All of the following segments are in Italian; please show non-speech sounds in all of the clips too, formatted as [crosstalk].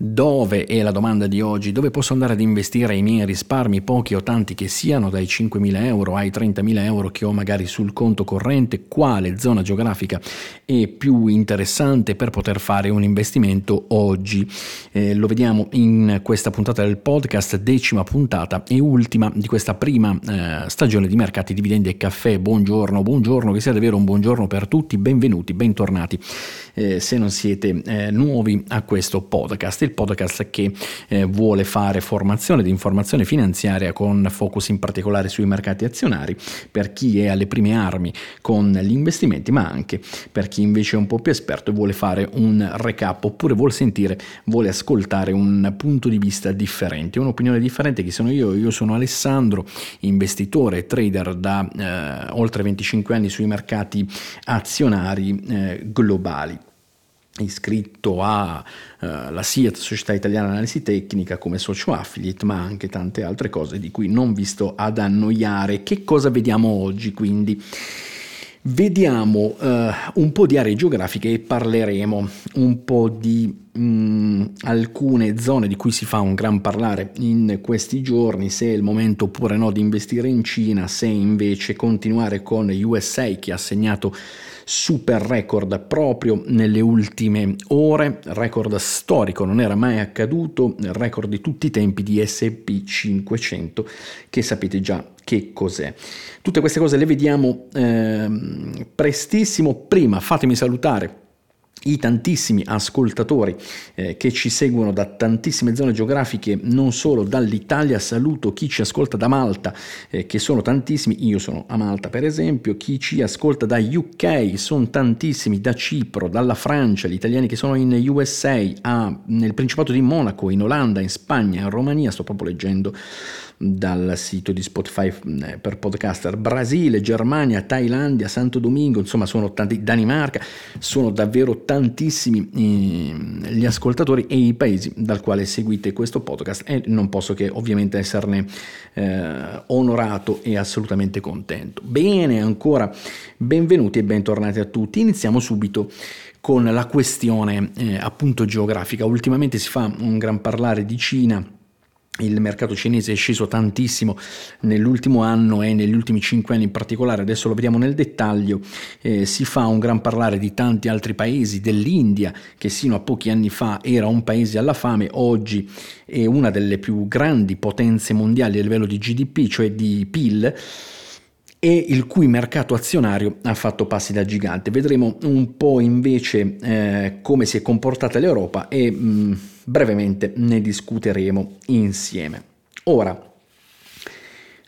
Dove è la domanda di oggi? Dove posso andare ad investire i miei risparmi, pochi o tanti che siano, dai 5.000 euro ai 30.000 euro che ho magari sul conto corrente? Quale zona geografica è più interessante per poter fare un investimento oggi? Eh, lo vediamo in questa puntata del podcast, decima puntata e ultima di questa prima eh, stagione di mercati, dividendi e caffè. Buongiorno, buongiorno, che sia davvero un buongiorno per tutti, benvenuti, bentornati. Eh, se non siete eh, nuovi a questo podcast, il podcast che eh, vuole fare formazione di informazione finanziaria con focus in particolare sui mercati azionari per chi è alle prime armi con gli investimenti, ma anche per chi invece è un po' più esperto e vuole fare un recap oppure vuole sentire, vuole ascoltare un punto di vista differente, un'opinione differente. Chi sono io? Io sono Alessandro, investitore e trader da eh, oltre 25 anni sui mercati azionari eh, globali iscritto alla uh, SIAT, Società Italiana Analisi Tecnica, come socio affiliate, ma anche tante altre cose di cui non vi sto ad annoiare. Che cosa vediamo oggi quindi? Vediamo uh, un po' di aree geografiche e parleremo un po' di mh, mm, alcune zone di cui si fa un gran parlare in questi giorni, se è il momento oppure no di investire in Cina, se invece continuare con USA che ha segnato super record proprio nelle ultime ore, record storico, non era mai accaduto, record di tutti i tempi di SP 500 che sapete già che cos'è. Tutte queste cose le vediamo eh, prestissimo, prima fatemi salutare i tantissimi ascoltatori eh, che ci seguono da tantissime zone geografiche, non solo dall'Italia, saluto chi ci ascolta da Malta, eh, che sono tantissimi, io sono a Malta per esempio, chi ci ascolta da UK, sono tantissimi, da Cipro, dalla Francia, gli italiani che sono in USA, a, nel Principato di Monaco, in Olanda, in Spagna, in Romania, sto proprio leggendo dal sito di Spotify eh, per podcaster, Brasile, Germania, Thailandia, Santo Domingo, insomma sono tanti, Danimarca, sono davvero tantissimi eh, gli ascoltatori e i paesi dal quale seguite questo podcast e non posso che ovviamente esserne eh, onorato e assolutamente contento. Bene, ancora benvenuti e bentornati a tutti. Iniziamo subito con la questione eh, appunto geografica. Ultimamente si fa un gran parlare di Cina il mercato cinese è sceso tantissimo nell'ultimo anno e negli ultimi cinque anni in particolare, adesso lo vediamo nel dettaglio, eh, si fa un gran parlare di tanti altri paesi, dell'India che sino a pochi anni fa era un paese alla fame, oggi è una delle più grandi potenze mondiali a livello di GDP, cioè di PIL, e il cui mercato azionario ha fatto passi da gigante. Vedremo un po' invece eh, come si è comportata l'Europa e mh, mm, brevemente ne discuteremo insieme. Ora,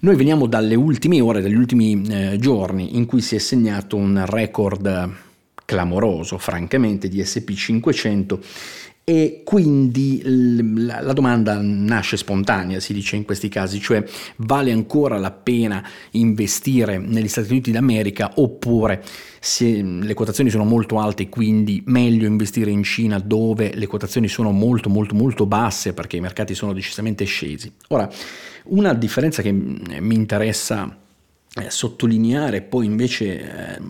noi veniamo dalle ultime ore, dagli ultimi eh, giorni in cui si è segnato un record clamoroso, francamente, di SP500 e quindi la, domanda nasce spontanea, si dice in questi casi, cioè vale ancora la pena investire negli Stati Uniti d'America oppure se le quotazioni sono molto alte quindi meglio investire in Cina dove le quotazioni sono molto molto molto basse perché i mercati sono decisamente scesi. Ora, una differenza che mi interessa sottolineare, poi invece eh,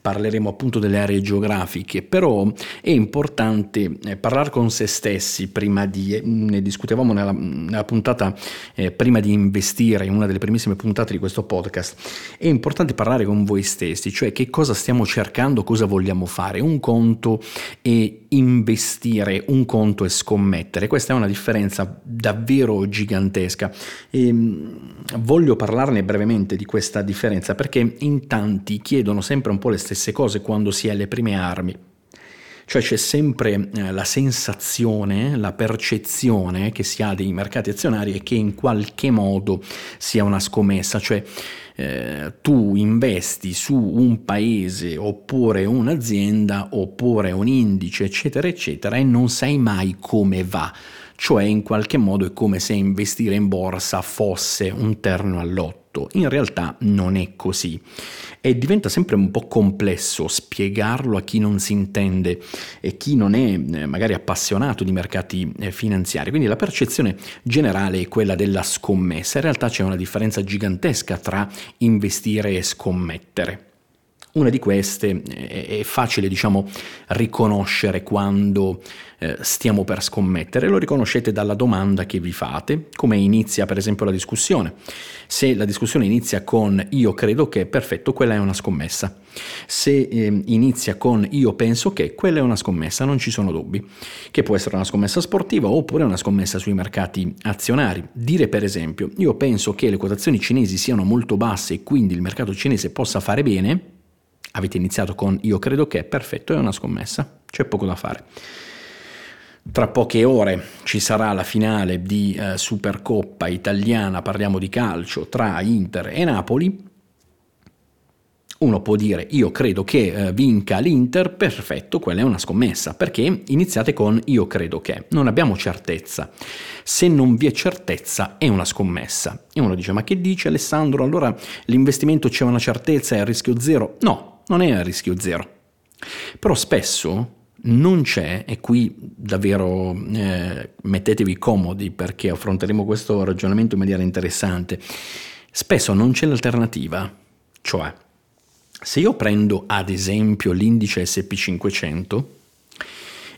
parleremo appunto delle aree geografiche, però è importante eh, parlare con se stessi prima di, eh, ne discutevamo nella, nella puntata eh, prima di investire, in una delle primissime puntate di questo podcast, è importante parlare con voi stessi, cioè che cosa stiamo cercando, cosa vogliamo fare. Un conto è investire, un conto è scommettere, questa è una differenza davvero gigantesca e ehm, voglio parlarne brevemente di questa differenza perché in tanti chiedono sempre un po' le stesse cose quando si è alle prime armi. Cioè c'è sempre eh, la sensazione, la percezione che si ha dei mercati azionari e che in qualche modo sia una scommessa, cioè eh, tu investi su un paese oppure un'azienda oppure un indice eccetera eccetera e non sai mai come va cioè in qualche modo è come se investire in borsa fosse un terno all'otto. In realtà non è così e diventa sempre un po' complesso spiegarlo a chi non si intende e chi non è eh, magari appassionato di mercati eh, finanziari. Quindi la percezione generale è quella della scommessa, in realtà c'è una differenza gigantesca tra investire e scommettere. Una di queste è facile, diciamo, riconoscere quando eh, stiamo per scommettere, lo riconoscete dalla domanda che vi fate, come inizia per esempio la discussione. Se la discussione inizia con io credo che, perfetto, quella è una scommessa. Se eh, inizia con io penso che, quella è una scommessa, non ci sono dubbi, che può essere una scommessa sportiva oppure una scommessa sui mercati azionari. Dire per esempio io penso che le quotazioni cinesi siano molto basse e quindi il mercato cinese possa fare bene, avete iniziato con io credo che, perfetto, è una scommessa, c'è poco da fare. Tra poche ore ci sarà la finale di eh, Supercoppa italiana, parliamo di calcio, tra Inter e Napoli. Uno può dire io credo che eh, vinca l'Inter, perfetto, quella è una scommessa, perché iniziate con io credo che, non abbiamo certezza. Se non vi è certezza è una scommessa. E uno dice ma che dice Alessandro? Allora l'investimento c'è una certezza, è a rischio zero? No, non è a rischio zero. Però spesso non c'è, e qui davvero eh, mettetevi comodi perché affronteremo questo ragionamento in maniera interessante, spesso non c'è l'alternativa, cioè se io prendo ad esempio l'indice SP500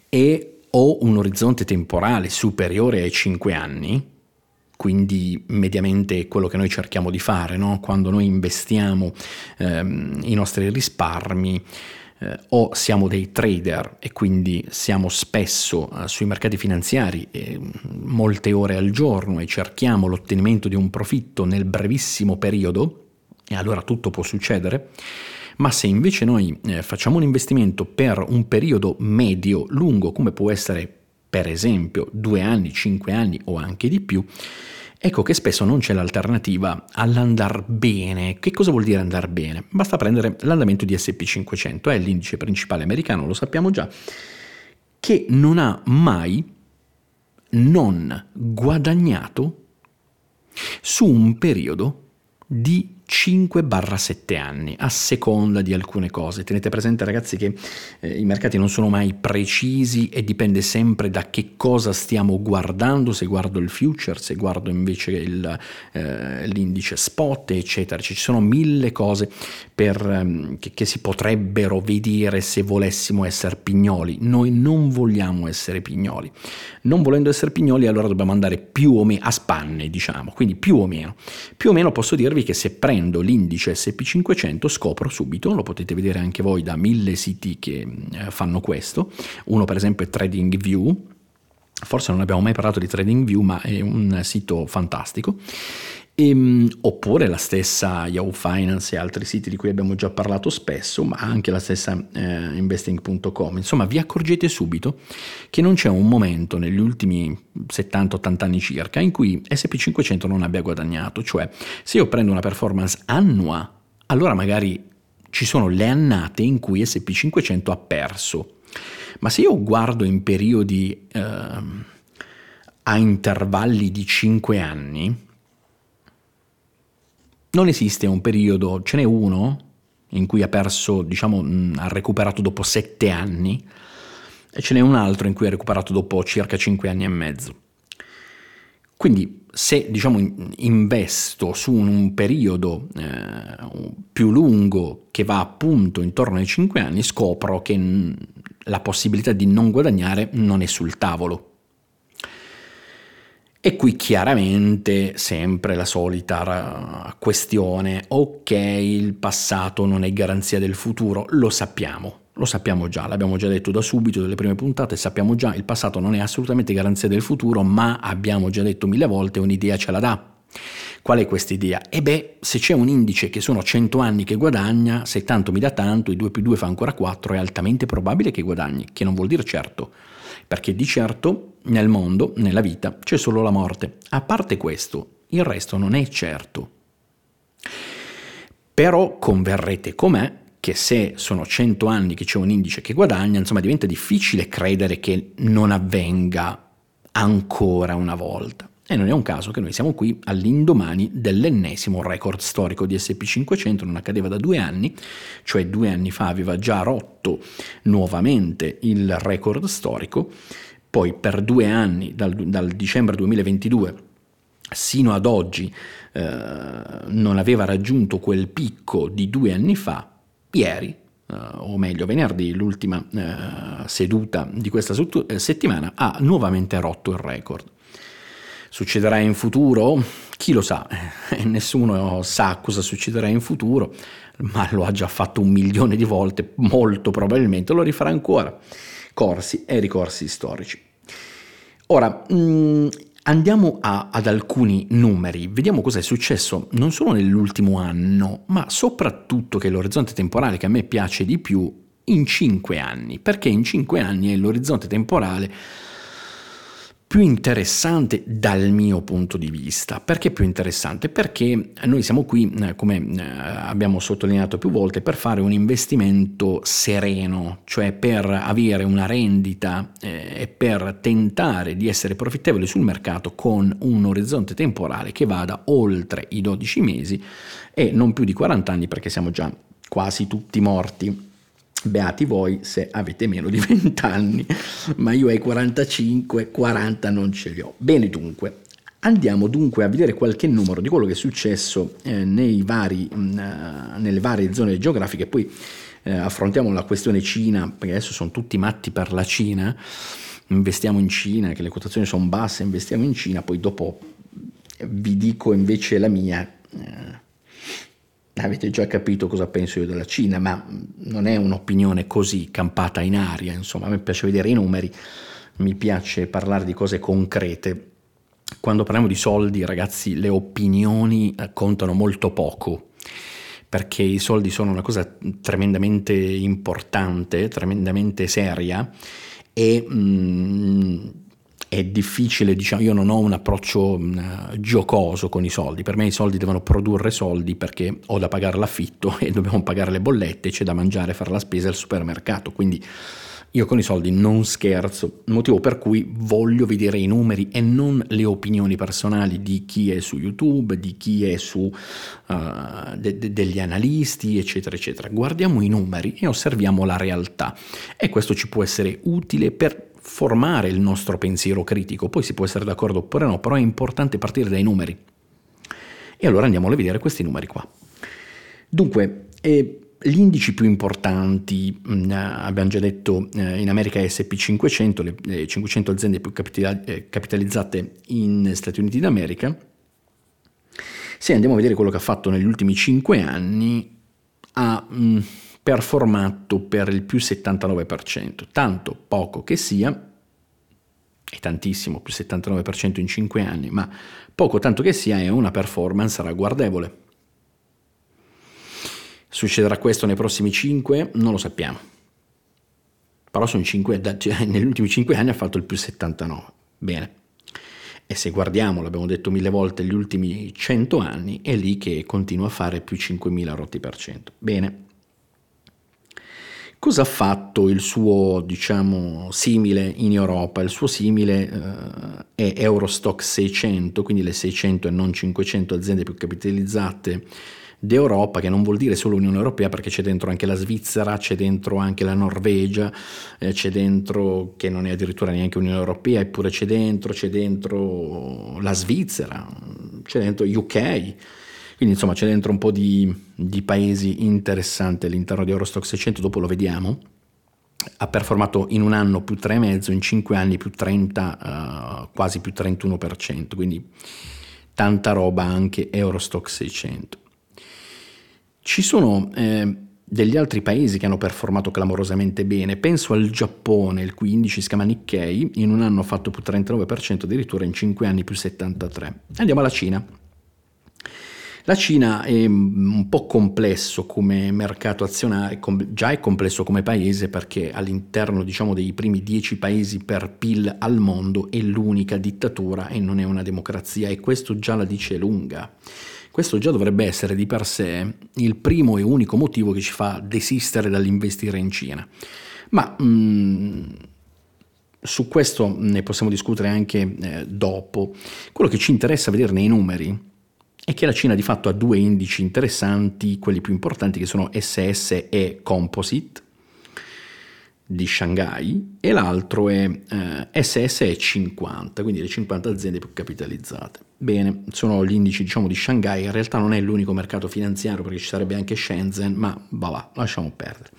e ho un orizzonte temporale superiore ai 5 anni, quindi mediamente quello che noi cerchiamo di fare no? quando noi investiamo ehm, i nostri risparmi eh, o siamo dei trader e quindi siamo spesso eh, sui mercati finanziari eh, molte ore al giorno e cerchiamo l'ottenimento di un profitto nel brevissimo periodo, e allora tutto può succedere, ma se invece noi eh, facciamo un investimento per un periodo medio, lungo, come può essere per esempio due anni, cinque anni o anche di più, ecco che spesso non c'è l'alternativa all'andar bene. Che cosa vuol dire andare bene? Basta prendere l'andamento di SP500, è l'indice principale americano, lo sappiamo già, che non ha mai non guadagnato su un periodo di 5-7 anni, a seconda di alcune cose. Tenete presente ragazzi che eh, i mercati non sono mai precisi e dipende sempre da che cosa stiamo guardando, se guardo il future, se guardo invece il, eh, l'indice spot, eccetera. Ci sono mille cose per, ehm, che, che si potrebbero vedere se volessimo essere pignoli. Noi non vogliamo essere pignoli. Non volendo essere pignoli allora dobbiamo andare più o meno a spanne, diciamo, quindi più o meno. Più o meno posso dirvi che se prendo prendo l'indice SP500 scopro subito, lo potete vedere anche voi da mille siti che eh, fanno questo, uno per esempio è TradingView, forse non abbiamo mai parlato di TradingView ma è un sito fantastico, e, ehm, oppure la stessa Yahoo Finance e altri siti di cui abbiamo già parlato spesso, ma anche la stessa eh, investing.com. Insomma, vi accorgete subito che non c'è un momento negli ultimi 70-80 anni circa in cui SP500 non abbia guadagnato, cioè se io prendo una performance annua, allora magari ci sono le annate in cui SP500 ha perso. Ma se io guardo in periodi eh, a intervalli di 5 anni, non esiste un periodo, ce n'è uno in cui ha perso, diciamo, ha recuperato dopo sette anni e ce n'è un altro in cui ha recuperato dopo circa cinque anni e mezzo. Quindi se diciamo investo su un periodo eh, più lungo che va appunto intorno ai cinque anni, scopro che la possibilità di non guadagnare non è sul tavolo. E qui chiaramente sempre la solita questione, ok, il passato non è garanzia del futuro, lo sappiamo, lo sappiamo già, l'abbiamo già detto da subito delle prime puntate, sappiamo già, il passato non è assolutamente garanzia del futuro, ma abbiamo già detto mille volte, un'idea ce la dà. Qual è questa idea? E beh, se c'è un indice che sono 100 anni che guadagna, se tanto mi dà tanto, i 2 più 2 fa ancora 4, è altamente probabile che guadagni, che non vuol dire certo perché di certo nel mondo, nella vita, c'è solo la morte. A parte questo, il resto non è certo. Però converrete con me che se sono 100 anni che c'è un indice che guadagna, insomma diventa difficile credere che non avvenga ancora una volta. E non è un caso che noi siamo qui all'indomani dell'ennesimo record storico di SP500, non accadeva da due anni, cioè due anni fa aveva già rotto nuovamente il record storico, poi per due anni, dal, dal dicembre 2022 sino ad oggi, eh, non aveva raggiunto quel picco di due anni fa, ieri, Uh, o meglio venerdì, l'ultima uh, seduta di questa sottu- settimana, ha nuovamente rotto il record. Succederà in futuro? Chi lo sa? [laughs] Nessuno sa cosa succederà in futuro, ma lo ha già fatto un milione di volte, molto probabilmente lo rifarà ancora. Corsi e ricorsi storici. Ora, mh, mm, Andiamo a, ad alcuni numeri, vediamo cosa è successo non solo nell'ultimo anno, ma soprattutto che l'orizzonte temporale che a me piace di più in cinque anni, perché in cinque anni è l'orizzonte temporale più interessante dal mio punto di vista. Perché più interessante? Perché noi siamo qui, eh, come eh, abbiamo sottolineato più volte, per fare un investimento sereno, cioè per avere una rendita eh, e per tentare di essere profittevoli sul mercato con un orizzonte temporale che vada oltre i 12 mesi e non più di 40 anni perché siamo già quasi tutti morti Beati voi se avete meno di [laughs] 20 anni, ma io ai 45, 40 non ce li ho. Bene dunque, Andiamo dunque a vedere qualche numero di quello che è successo eh, vari, mh, mm, eh, nelle varie zone geografiche, poi eh, affrontiamo la questione Cina, perché adesso sono tutti matti per la Cina, investiamo in Cina, che le quotazioni sono basse, investiamo in Cina, poi dopo vi dico invece la mia. Eh, avete già capito cosa penso io della Cina, ma non è un'opinione così campata in aria, insomma, a me piace vedere i numeri, mi piace parlare di cose concrete. Quando parliamo di soldi, ragazzi, le opinioni eh, contano molto poco, perché i soldi sono una cosa tremendamente importante, tremendamente seria e mm, è difficile, diciamo, io non ho un approccio uh, giocoso con i soldi, per me i soldi devono produrre soldi perché ho da pagare l'affitto [laughs] e dobbiamo pagare le bollette, c'è da mangiare, fare la spesa al supermercato, quindi io con i soldi non scherzo, motivo per cui voglio vedere i numeri e non le opinioni personali di chi è su YouTube, di chi è su uh, de- de- degli analisti, eccetera, eccetera. Guardiamo i numeri e osserviamo la realtà. E questo ci può essere utile per formare il nostro pensiero critico, poi si può essere d'accordo oppure no, però è importante partire dai numeri. E allora andiamo a vedere questi numeri qua. Dunque, eh, gli indici più importanti, mh, mm, abbiamo già detto, eh, in America è SP500, le, le 500 aziende più capitali- eh, capitalizzate in Stati Uniti d'America. Se andiamo a vedere quello che ha fatto negli ultimi 5 anni, ha... Mh, mm, performato per il più 79%, tanto poco che sia, è tantissimo, più 79% in 5 anni, ma poco tanto che sia è una performance ragguardevole. Succederà questo nei prossimi 5? Non lo sappiamo. Però sono 5, cioè, [laughs] negli ultimi 5 anni ha fatto il più 79. Bene. E se guardiamo, l'abbiamo detto mille volte, gli ultimi 100 anni, è lì che continua a fare più 5.000 rotti per cento. Bene. Cosa ha fatto il suo, diciamo, simile in Europa? Il suo simile eh, è Eurostock 600, quindi le 600 e non 500 aziende più capitalizzate d'Europa, che non vuol dire solo Unione Europea, perché c'è dentro anche la Svizzera, c'è dentro anche la Norvegia, eh, c'è dentro, che non è addirittura neanche Unione Europea, eppure c'è dentro, c'è dentro la Svizzera, c'è dentro UK quindi insomma c'è dentro un po' di, di paesi interessanti all'interno di Eurostock 600, dopo lo vediamo. Ha performato in un anno più 3,5, in 5 anni più 30, uh, quasi più 31%, quindi tanta roba anche Eurostock 600. Ci sono eh, degli altri paesi che hanno performato clamorosamente bene, penso al Giappone, il cui indice si chiama Nikkei, in un anno ha fatto più 39%, addirittura in 5 anni più 73%. Andiamo alla Cina. La Cina è un po' complesso come mercato azionario, già è complesso come paese perché all'interno diciamo, dei primi dieci paesi per PIL al mondo è l'unica dittatura e non è una democrazia e questo già la dice lunga. Questo già dovrebbe essere di per sé il primo e unico motivo che ci fa desistere dall'investire in Cina. Ma mh, mm, su questo ne possiamo discutere anche eh, dopo. Quello che ci interessa vedere nei numeri è che la Cina di fatto ha due indici interessanti, quelli più importanti che sono SS e Composite. di Shanghai e l'altro è eh, SSE 50, quindi le 50 aziende più capitalizzate. Bene, sono gli indici diciamo di Shanghai, in realtà non è l'unico mercato finanziario perché ci sarebbe anche Shenzhen, ma va va, lasciamo perdere.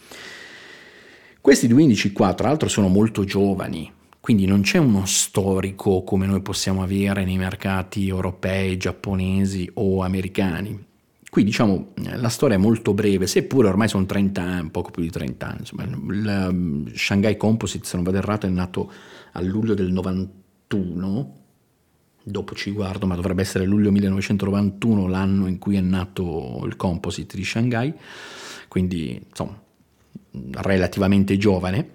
Questi due indici qua tra l'altro sono molto giovani, quindi non c'è uno storico come noi possiamo avere nei mercati europei, giapponesi o americani. Qui diciamo la storia è molto breve, seppure ormai sono 30 anni, poco più di 30 anni. Insomma, il um, Shanghai Composite, se non vado errato, è nato a luglio del 91, dopo ci guardo, ma dovrebbe essere luglio 1991 l'anno in cui è nato il Composite di Shanghai, quindi insomma relativamente giovane.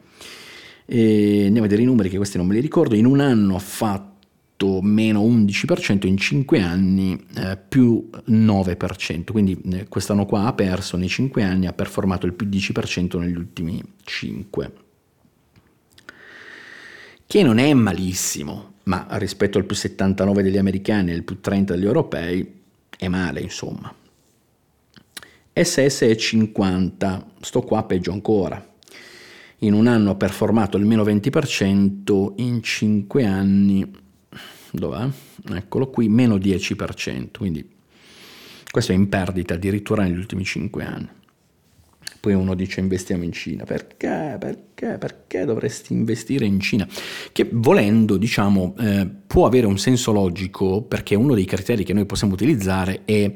E andiamo a vedere i numeri che questi non me li ricordo. In un anno ha fatto meno 11%, in 5 anni eh, più 9%, quindi eh, quest'anno qua ha perso nei 5 anni, ha performato il più 10% negli ultimi 5. Che non è malissimo, ma rispetto al più 79 degli americani e al più 30 degli europei è male, insomma. SS è 50, sto qua peggio ancora. In un anno ha performato il meno 20%, in 5 anni dov'è? Eccolo qui, meno 10%, quindi questo è in perdita addirittura negli ultimi 5 anni. Poi uno dice investiamo in Cina, perché? Perché? Perché dovresti investire in Cina? Che volendo, diciamo, eh, può avere un senso logico perché uno dei criteri che noi possiamo utilizzare è,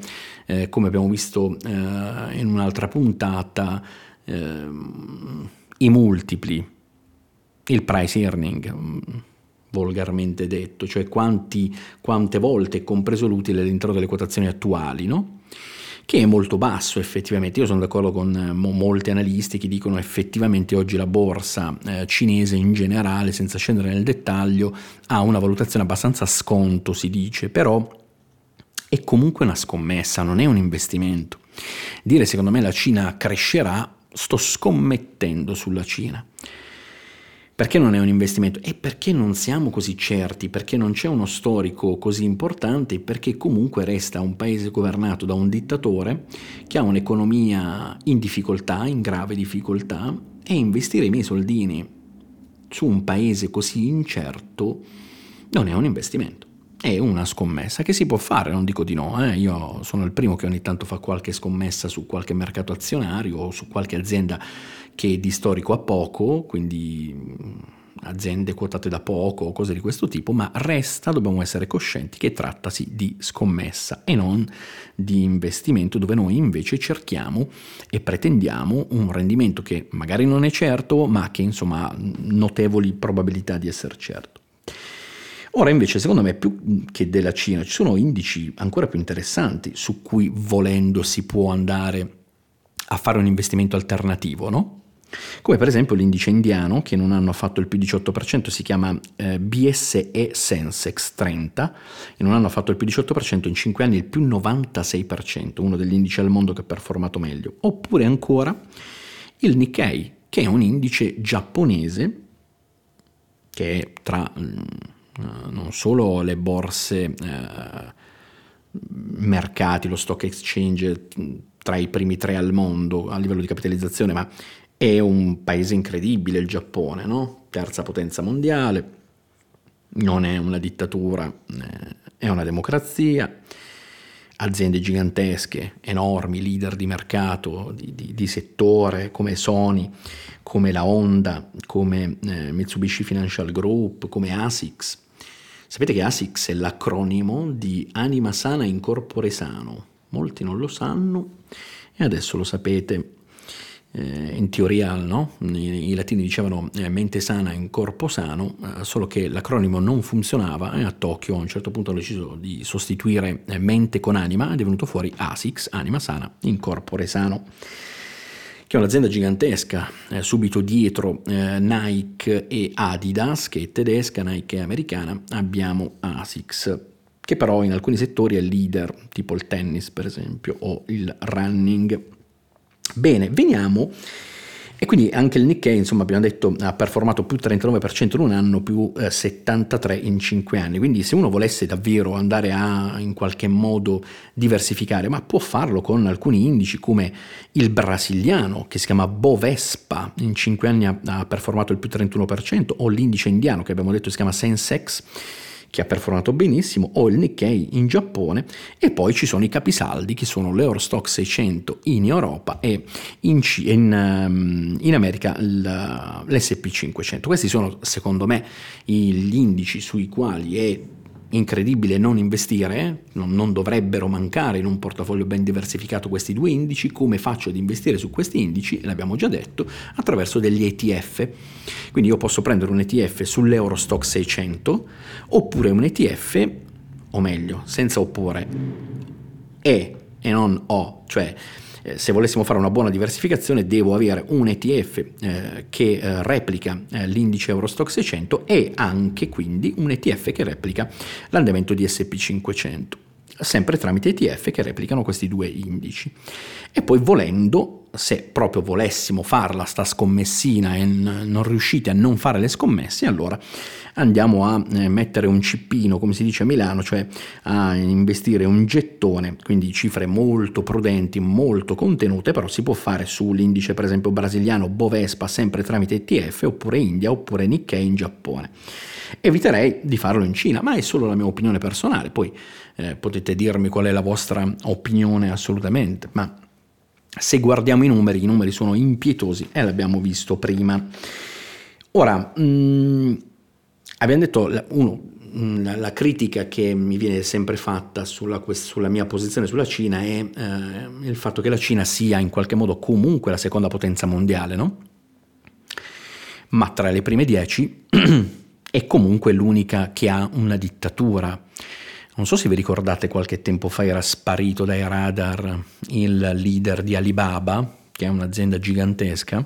eh, come abbiamo visto eh, in un'altra puntata, ehm, i multipli, il price earning volgarmente detto, cioè quanti, quante volte è compreso l'utile all'interno delle quotazioni attuali, no? che è molto basso effettivamente. Io sono d'accordo con eh, molti analisti che dicono effettivamente oggi la borsa eh, cinese in generale, senza scendere nel dettaglio, ha una valutazione abbastanza sconto, si dice, però è comunque una scommessa, non è un investimento. Dire secondo me la Cina crescerà, sto scommettendo sulla Cina. Perché non è un investimento? E perché non siamo così certi? Perché non c'è uno storico così importante? Perché comunque resta un paese governato da un dittatore che ha un'economia in difficoltà, in grave difficoltà, e investire i miei soldini su un paese così incerto non è un investimento. È una scommessa che si può fare, non dico di no, eh? io sono il primo che ogni tanto fa qualche scommessa su qualche mercato azionario o su qualche azienda che di storico ha poco, quindi mm, aziende quotate da poco o cose di questo tipo, ma resta, dobbiamo essere coscienti che trattasi di scommessa e non di investimento dove noi invece cerchiamo e pretendiamo un rendimento che magari non è certo, ma che insomma ha notevoli probabilità di essere certo. Ora invece secondo me più che della Cina ci sono indici ancora più interessanti su cui volendo si può andare a fare un investimento alternativo, no? come per esempio l'indice indiano che in un anno ha fatto il più 18%, si chiama eh, BSE Sensex 30, in un anno ha fatto il più 18%, in 5 anni il più 96%, uno degli indici al mondo che ha performato meglio. Oppure ancora il Nikkei, che è un indice giapponese che è tra uh, non solo le borse, uh, mercati, lo stock exchange tra i primi tre al mondo a livello di capitalizzazione, ma è un paese incredibile il Giappone, no? terza potenza mondiale, non è una dittatura, eh, è una democrazia, aziende gigantesche, enormi, leader di mercato, di, di, di settore come Sony, come la Honda, come eh, Mitsubishi Financial Group, come ASICS. Sapete che ASICS è l'acronimo di Anima Sana Incorpore Sano, molti non lo sanno e adesso lo sapete. Eh, in teoria no? I, I, latini dicevano eh, mente sana in corpo sano, eh, solo che l'acronimo non funzionava e a Tokyo a un certo punto hanno deciso di sostituire eh, mente con anima ed è venuto fuori ASICS, anima sana in corpore sano che è un'azienda gigantesca, eh, subito dietro eh, Nike e Adidas, che è tedesca, Nike è americana, abbiamo ASICS, che però in alcuni settori è leader, tipo il tennis per esempio, o il running. Bene, veniamo E quindi anche il Nikkei, insomma, abbiamo detto, ha performato più 39% in un anno, più eh, 73% in 5 anni. Quindi se uno volesse davvero andare a in qualche modo diversificare, ma può farlo con alcuni indici come il brasiliano, che si chiama Bovespa, in 5 anni ha, ha performato il più 31%, o l'indice indiano, che abbiamo detto si chiama Sensex, che ha performato benissimo, o il Nikkei in Giappone e poi ci sono i capisaldi che sono l'Eurostock 600 in Europa e in, in, ehm, in America l'SP 500. Questi sono secondo me gli indici sui quali è incredibile non investire, non, dovrebbero mancare in un portafoglio ben diversificato questi due indici, come faccio ad investire su questi indici, l'abbiamo già detto, attraverso degli ETF. Quindi io posso prendere un ETF sull'Eurostock 600 oppure un ETF, o meglio, senza oppure, E e non O, cioè eh, se volessimo fare una buona diversificazione devo avere un ETF eh, che eh, replica eh, l'indice Eurostock 600 e anche quindi un ETF che replica l'andamento di SP500 sempre tramite ETF che replicano questi due indici. E poi volendo, se proprio volessimo farla sta scommessina e non riuscite a non fare le scommesse, allora andiamo a eh, mettere un cippino, come si dice a Milano, cioè a investire un gettone, quindi cifre molto prudenti, molto contenute, però si può fare sull'indice per esempio brasiliano Bovespa sempre tramite ETF oppure India oppure Nikkei in Giappone. Eviterei di farlo in Cina, ma è solo la mia opinione personale, poi eh, potete dirmi qual è la vostra opinione assolutamente, ma se guardiamo i numeri, i numeri sono impietosi e l'abbiamo visto prima. Ora, mh, mm, abbiamo detto, uno, mm, la, la, critica che mi viene sempre fatta sulla, sulla mia posizione sulla Cina è eh, il fatto che la Cina sia in qualche modo comunque la seconda potenza mondiale, no? Ma tra le prime dieci [clears throat] è comunque l'unica che ha una dittatura. Non so se vi ricordate qualche tempo fa era sparito dai radar il leader di Alibaba, che è un'azienda gigantesca.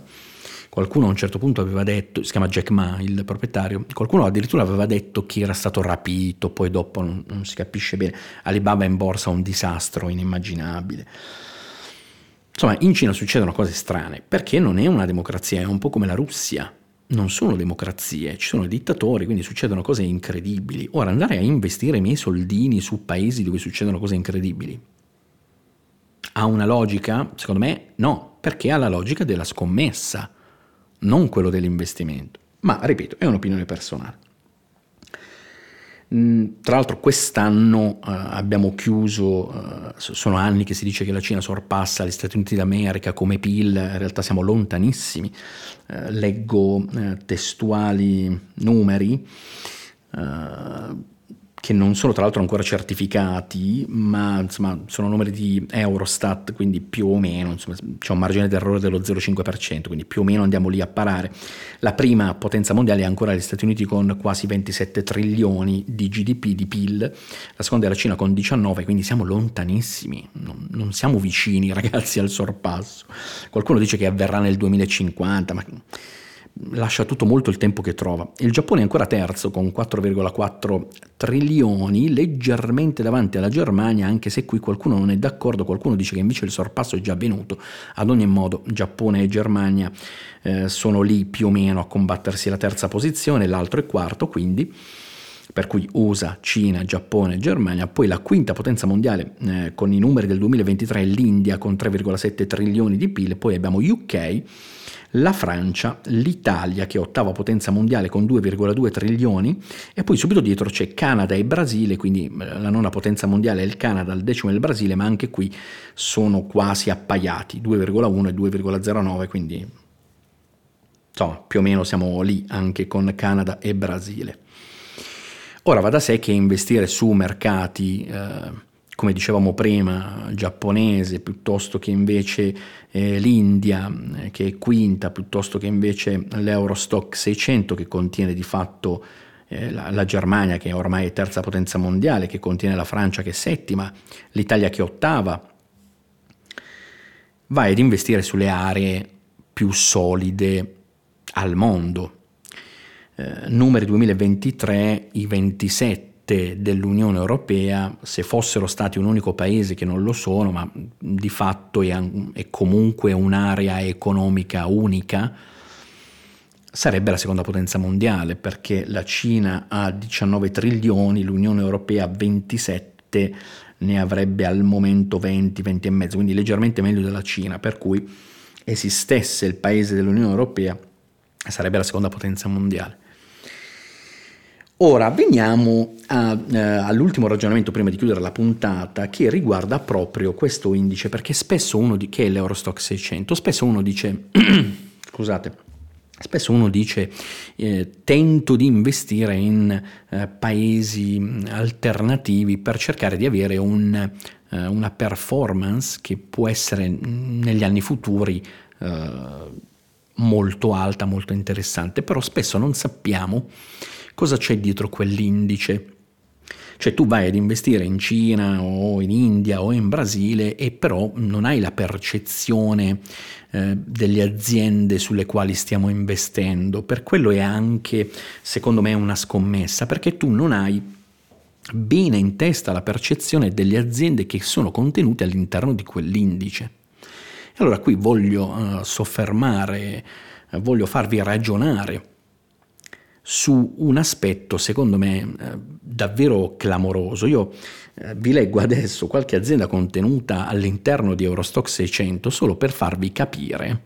Qualcuno a un certo punto aveva detto, si chiama Jack Ma, il proprietario, qualcuno addirittura aveva detto che era stato rapito, poi dopo non, non si capisce bene. Alibaba in borsa un disastro inimmaginabile. Insomma, in Cina succedono cose strane, perché non è una democrazia, è un po' come la Russia non sono democrazie, ci sono dittatori, quindi succedono cose incredibili. Ora andare a investire i miei soldini su paesi dove succedono cose incredibili ha una logica? Secondo me no, perché ha la logica della scommessa, non quello dell'investimento. Ma ripeto, è un'opinione personale. Mm, tra l'altro quest'anno uh, abbiamo chiuso, uh, sono anni che si dice che la Cina sorpassa gli Stati Uniti d'America come PIL, in realtà siamo lontanissimi, uh, leggo testuali numeri che non sono tra l'altro ancora certificati, ma insomma, sono numeri di Eurostat, quindi più o meno insomma, c'è un margine d'errore dello 0,5%, quindi più o meno andiamo lì a parare. La prima potenza mondiale è ancora gli Stati Uniti con quasi 27 trilioni di GDP, di PIL, la seconda è la Cina con 19, quindi siamo lontanissimi, non, non siamo vicini [laughs] ragazzi al sorpasso. Qualcuno dice che avverrà nel 2050, ma lascia tutto molto il tempo che trova. Il Giappone è ancora terzo con 4,4 trilioni, leggermente davanti alla Germania, anche se qui qualcuno non è d'accordo, qualcuno dice che invece il sorpasso è già avvenuto. Ad ogni modo Giappone e Germania eh, sono lì più o meno a combattersi la terza posizione, l'altro è quarto, quindi per cui USA, Cina, Giappone, Germania, poi la quinta potenza mondiale eh, con i numeri del 2023 è l'India con 3,7 trilioni di PIL, poi abbiamo UK la Francia, l'Italia che è ottava potenza mondiale con 2,2 trilioni e poi subito dietro c'è Canada e Brasile, quindi eh, la nona potenza mondiale è il Canada, il decimo è il Brasile, ma anche qui sono quasi appaiati, 2,1 e 2,09, quindi insomma più o meno siamo lì anche con Canada e Brasile. Ora va da sé che investire su mercati eh, come dicevamo prima, giapponese, piuttosto che invece eh, l'India, eh, che è quinta, piuttosto che invece l'Eurostock 600, che contiene di fatto eh, la, la, Germania, che ormai è terza potenza mondiale, che contiene la Francia, che è settima, l'Italia, che è ottava, vai ad investire sulle aree più solide al mondo. Eh, numeri 2023, i 27 parte dell'Unione Europea, se fossero stati un unico paese che non lo sono, ma di fatto è, è comunque un'area economica unica, sarebbe la seconda potenza mondiale perché la Cina ha 19 trilioni, l'Unione Europea 27, ne avrebbe al momento 20, 20 e mezzo, quindi leggermente meglio della Cina, per cui esistesse il paese dell'Unione Europea sarebbe la seconda potenza mondiale. Ora veniamo a, eh, all'ultimo ragionamento prima di chiudere la puntata che riguarda proprio questo indice perché spesso uno di, che è l'Eurostock 600, spesso uno dice [clears throat] scusate Spesso uno dice eh, tento di investire in eh, paesi alternativi per cercare di avere un, eh, una performance che può essere negli anni futuri eh, molto alta, molto interessante, però spesso non sappiamo cosa c'è dietro quell'indice. Cioè tu vai ad investire in Cina o in India o in Brasile e però non hai la percezione eh, delle aziende sulle quali stiamo investendo. Per quello è anche, secondo me, una scommessa, perché tu non hai bene in testa la percezione delle aziende che sono contenute all'interno di quell'indice. Allora qui voglio uh, soffermare, uh, voglio farvi ragionare su un aspetto secondo me eh, davvero clamoroso. Io eh, vi leggo adesso qualche azienda contenuta all'interno di Eurostock 600 solo per farvi capire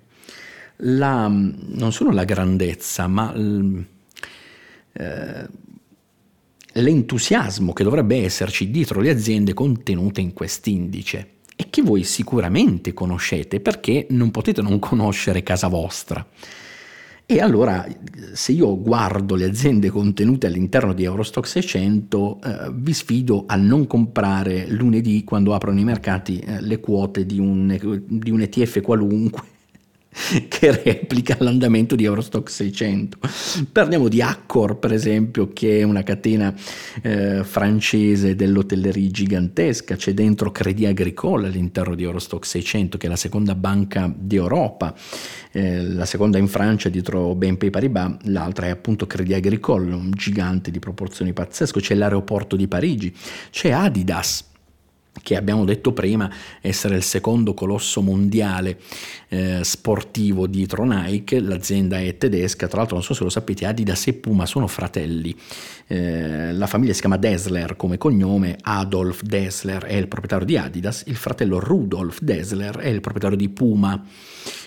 la, non solo la grandezza, ma eh, l'entusiasmo che dovrebbe esserci dietro le aziende contenute in quest'indice e che voi sicuramente conoscete perché non potete non conoscere casa vostra. E allora se io guardo le aziende contenute all'interno di Eurostock 600, eh, vi sfido a non comprare lunedì quando aprono i mercati eh, le quote di un, di un ETF qualunque [laughs] che replica l'andamento di Eurostock 600. Parliamo di Accor, per esempio, che è una catena eh, francese dell'hotellerie gigantesca, c'è dentro Crédit Agricole all'interno di Eurostock 600, che è la seconda banca d'Europa, eh, la seconda in Francia dietro BNP Paribas, l'altra è appunto Crédit Agricole, un gigante di proporzioni pazzesco, c'è l'aeroporto di Parigi, c'è Adidas che abbiamo detto prima essere il secondo colosso mondiale eh, sportivo dietro Nike, l'azienda è tedesca, tra l'altro non so se lo sapete, Adidas e Puma sono fratelli, eh, la famiglia si chiama Dessler come cognome, Adolf Dessler è il proprietario di Adidas, il fratello Rudolf Dessler è il proprietario di Puma,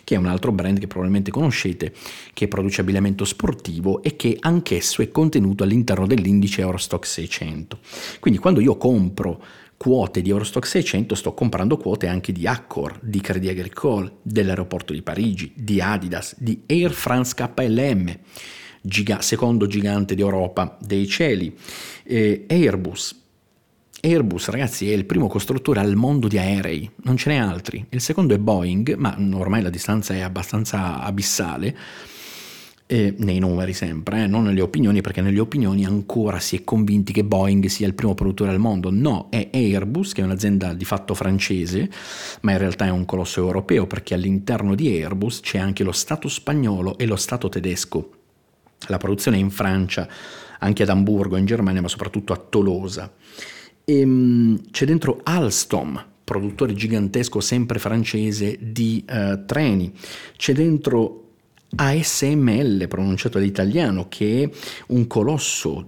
che è un altro brand che probabilmente conoscete, che produce abbigliamento sportivo e che anch'esso è contenuto all'interno dell'indice Eurostock 600. Quindi quando io compro quote di Eurostock 600 sto comprando quote anche di Accor, di Crédit Agricole, dell'aeroporto di Parigi, di Adidas, di Air France KLM, giga- secondo gigante d'Europa dei cieli, eh, Airbus. Airbus, ragazzi, è il primo costruttore al mondo di aerei, non ce n'è altri. Il secondo è Boeing, ma ormai la distanza è abbastanza abissale eh, nei numeri sempre, eh, non nelle opinioni, perché nelle opinioni ancora si è convinti che Boeing sia il primo produttore al mondo. No, è Airbus, che è un'azienda di fatto francese, ma in realtà è un colosso europeo, perché all'interno di Airbus c'è anche lo Stato spagnolo e lo Stato tedesco. La produzione è in Francia, anche ad Amburgo, in Germania, ma soprattutto a Tolosa. E, ehm, c'è dentro Alstom, produttore gigantesco sempre francese di uh, treni. C'è dentro ASML pronunciato all'italiano, che è un colosso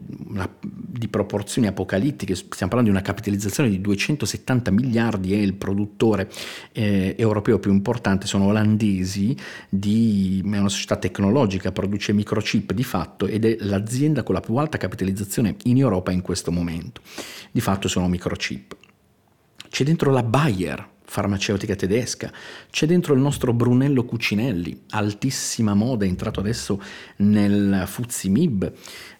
di proporzioni apocalittiche, stiamo parlando di una capitalizzazione di 270 miliardi, è il produttore eh, europeo più importante, sono olandesi, di, è una società tecnologica, produce microchip di fatto ed è l'azienda con la più alta capitalizzazione in Europa in questo momento. Di fatto sono microchip. C'è dentro la Bayer, farmaceutica tedesca, c'è dentro il nostro Brunello Cucinelli, altissima moda, è entrato adesso nel Fuzimib,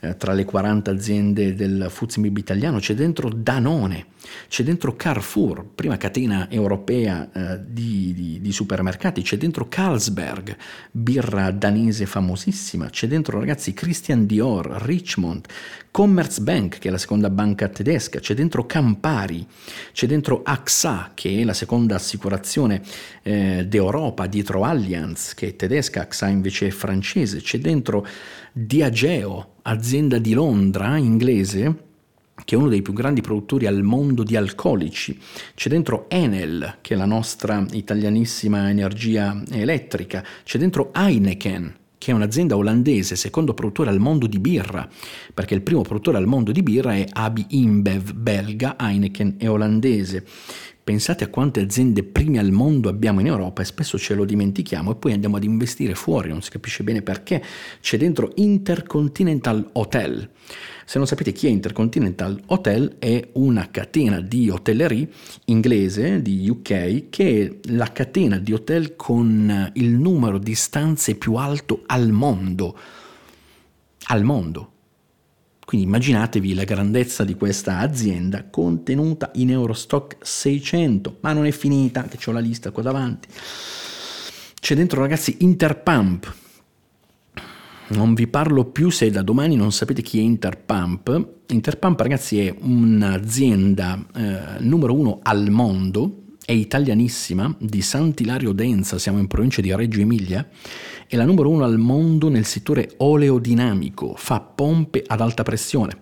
eh, tra le 40 aziende del Fuzimib italiano, c'è dentro Danone, c'è dentro Carrefour, prima catena europea eh, di, di, di, supermercati, c'è dentro Carlsberg, birra danese famosissima, c'è dentro ragazzi Christian Dior, Richmond, Commerzbank che è la seconda banca tedesca, c'è dentro Campari, c'è dentro AXA che è la seconda assicurazione eh, d'Europa dietro Allianz che è tedesca, AXA invece è francese, c'è dentro Diageo, azienda di Londra inglese che è uno dei più grandi produttori al mondo di alcolici, c'è dentro Enel, che è la nostra italianissima energia elettrica, c'è dentro Heineken, che è un'azienda olandese, secondo produttore al mondo di birra, perché il primo produttore al mondo di birra è Abi InBev belga, Heineken è olandese. Pensate a quante aziende prime al mondo abbiamo in Europa e spesso ce lo dimentichiamo e poi andiamo ad investire fuori, non si capisce bene perché. C'è dentro Intercontinental Hotel. Se non sapete chi è Intercontinental Hotel, è una catena di hotellerie inglese di UK che è la catena di hotel con il numero di stanze più alto al mondo. Al mondo. Quindi immaginatevi la grandezza di questa azienda contenuta in Eurostock 600, ma non è finita, che ho la lista qua davanti. C'è dentro ragazzi Interpump. Non vi parlo più se da domani non sapete chi è Interpump. Interpump ragazzi è un'azienda eh, numero uno al mondo, è italianissima, di Sant'Ilario Denza, siamo in provincia di Reggio Emilia è la numero uno al mondo nel settore oleodinamico, fa pompe ad alta pressione.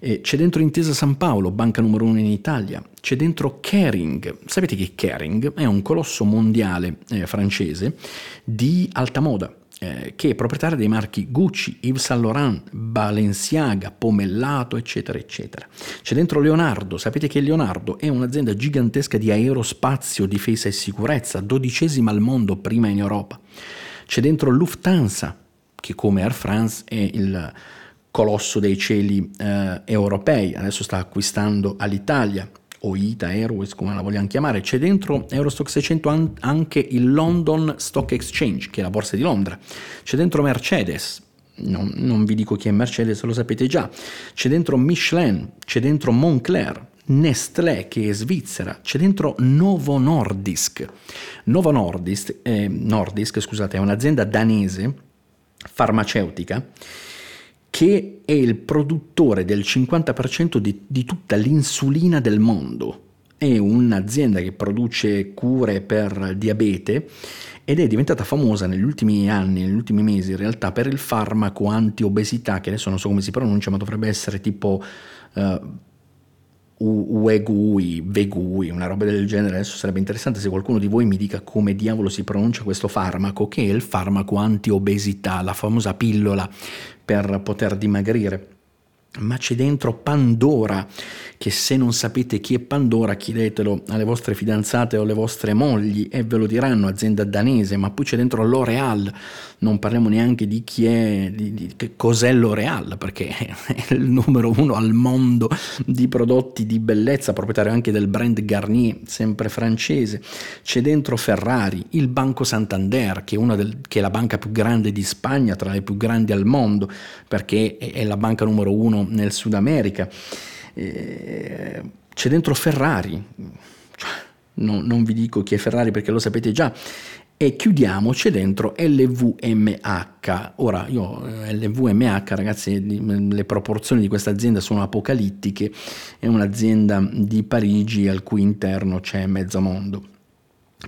E c'è dentro Intesa San Paolo, banca numero uno in Italia. C'è dentro Kering. Sapete che Kering è un colosso mondiale eh, francese di alta moda. Eh, che è proprietaria dei marchi Gucci, Yves Saint Laurent, Balenciaga, Pomellato, eccetera, eccetera. C'è dentro Leonardo, sapete che Leonardo è un'azienda gigantesca di aerospazio, difesa e sicurezza, dodicesima al mondo, prima in Europa. C'è dentro Lufthansa, che come Air France è il colosso dei cieli eh, europei, adesso sta acquistando all'Italia, o ITA Airways come la vogliamo chiamare, c'è dentro Eurostock 600 anche il London Stock Exchange, che è la borsa di Londra, c'è dentro Mercedes, non, non, vi dico chi è Mercedes, lo sapete già. C'è dentro Michelin, c'è dentro Moncler, Nestlé che è svizzera, c'è dentro Novo Nordisk. Novo Nordisk, eh, Nordisk scusate, è un'azienda danese farmaceutica che è il produttore del 50% di, di tutta l'insulina del mondo. È un'azienda che produce cure per diabete ed è diventata famosa negli ultimi anni, negli ultimi mesi in realtà, per il farmaco anti-obesità, che adesso non so come si pronuncia, ma dovrebbe essere tipo uh, Uegui, Vegui, una roba del genere. Adesso sarebbe interessante se qualcuno di voi mi dica come diavolo si pronuncia questo farmaco, che è il farmaco anti-obesità, la famosa pillola per poter dimagrire ma c'è dentro Pandora, che se non sapete chi è Pandora chiedetelo alle vostre fidanzate o alle vostre mogli e ve lo diranno, azienda danese, ma poi c'è dentro L'Oreal, non parliamo neanche di chi è, di, di, che cos'è L'Oreal, perché [laughs] è il numero uno al mondo di prodotti di bellezza, proprietario anche del brand Garnier, sempre francese, c'è dentro Ferrari, il Banco Santander, che è, del, che è la banca più grande di Spagna, tra le più grandi al mondo, perché è, la banca numero uno nel Sud America. Eh, c'è dentro Ferrari, cioè, no, non vi dico chi è Ferrari perché lo sapete già, e chiudiamo, c'è dentro LVMH. Ora, io eh, LVMH, ragazzi, le proporzioni di questa azienda sono apocalittiche, è un'azienda di Parigi al cui interno c'è mezzo mondo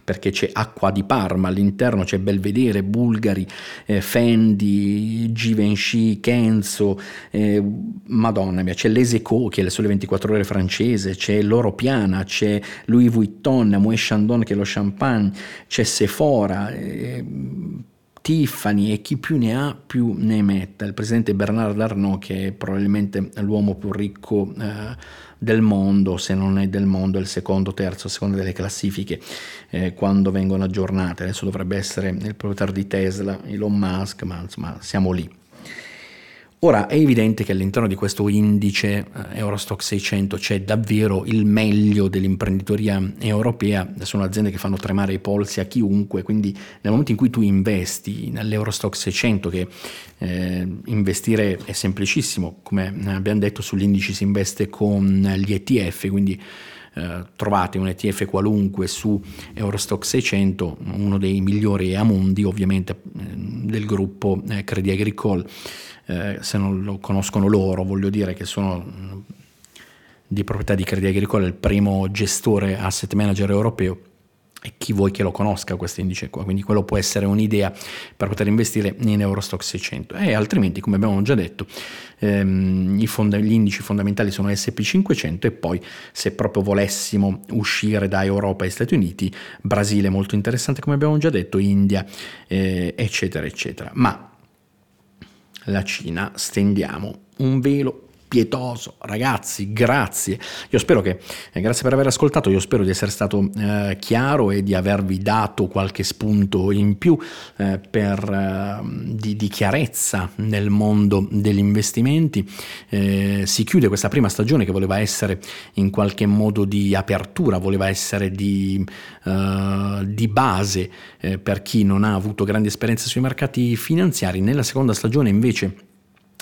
perché c'è Acqua di Parma, all'interno c'è Belvedere, Bulgari, eh, Fendi, Givenchy, Kenzo, eh, Madonna mia, c'è l'Eseco che è le sole 24 ore francese, c'è Loro Piana, c'è Louis Vuitton, Moët Chandon che è lo champagne, c'è Sephora, eh, Tiffany e chi più ne ha più ne metta. Il presidente Bernard Arnault che è probabilmente l'uomo più ricco eh, del mondo, se non è del mondo, è il secondo, terzo, a seconda delle classifiche, eh, quando vengono aggiornate. Adesso dovrebbe essere il proprietario di Tesla, Elon Musk, ma insomma siamo lì. Ora è evidente che all'interno di questo indice eh, Eurostock 600 c'è davvero il meglio dell'imprenditoria europea, sono aziende che fanno tremare i polsi a chiunque, quindi nel momento in cui tu investi nell'Eurostock 600, che eh, investire è semplicissimo, come abbiamo detto sull'indice si investe con gli ETF, quindi eh, trovate un ETF qualunque su Eurostock 600, uno dei migliori a mondi ovviamente eh, del gruppo eh, Credit Agricole. Eh, se non lo conoscono loro, voglio dire che sono mm, di proprietà di Credit Agricole il primo gestore asset manager europeo e chi vuoi che lo conosca questo indice qua, quindi quello può essere un'idea per poter investire in Eurostock 600 e altrimenti come abbiamo già detto ehm, fond- gli indici fondamentali sono SP500 e poi se proprio volessimo uscire da Europa e Stati Uniti, Brasile molto interessante come abbiamo già detto, India eh, eccetera eccetera, ma la Cina stendiamo un velo pietoso. Ragazzi, grazie. Io spero che, eh, grazie per aver ascoltato, io spero di essere stato eh, chiaro e di avervi dato qualche spunto in più eh, per, eh, di, di, chiarezza nel mondo degli investimenti. Eh, si chiude questa prima stagione che voleva essere in qualche modo di apertura, voleva essere di, eh, di base per chi non ha avuto grandi esperienze sui mercati finanziari. Nella seconda stagione invece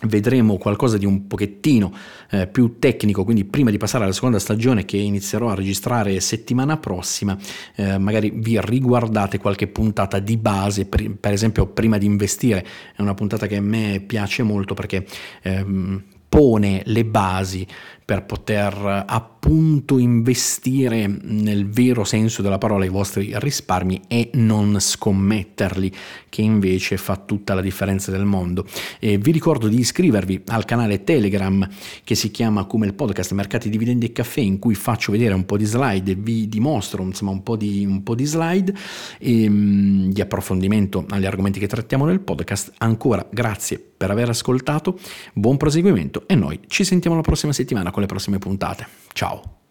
vedremo qualcosa di un pochettino eh, più tecnico, quindi prima di passare alla seconda stagione che inizierò a registrare settimana prossima, eh, magari vi riguardate qualche puntata di base, per, per, esempio prima di investire, è una puntata che a me piace molto perché ehm, pone le basi per poter appunto investire nel vero senso della parola i vostri risparmi e non scommetterli, che invece fa tutta la differenza del mondo. E vi ricordo di iscrivervi al canale Telegram che si chiama come il podcast Mercati Dividendi e Caffè, in cui faccio vedere un po' di slide e vi dimostro insomma un po' di, un po di slide e, um, di approfondimento agli argomenti che trattiamo nel podcast. Ancora grazie per aver ascoltato, buon proseguimento e noi ci sentiamo la prossima settimana con le prossime puntate. Ciao! Wow.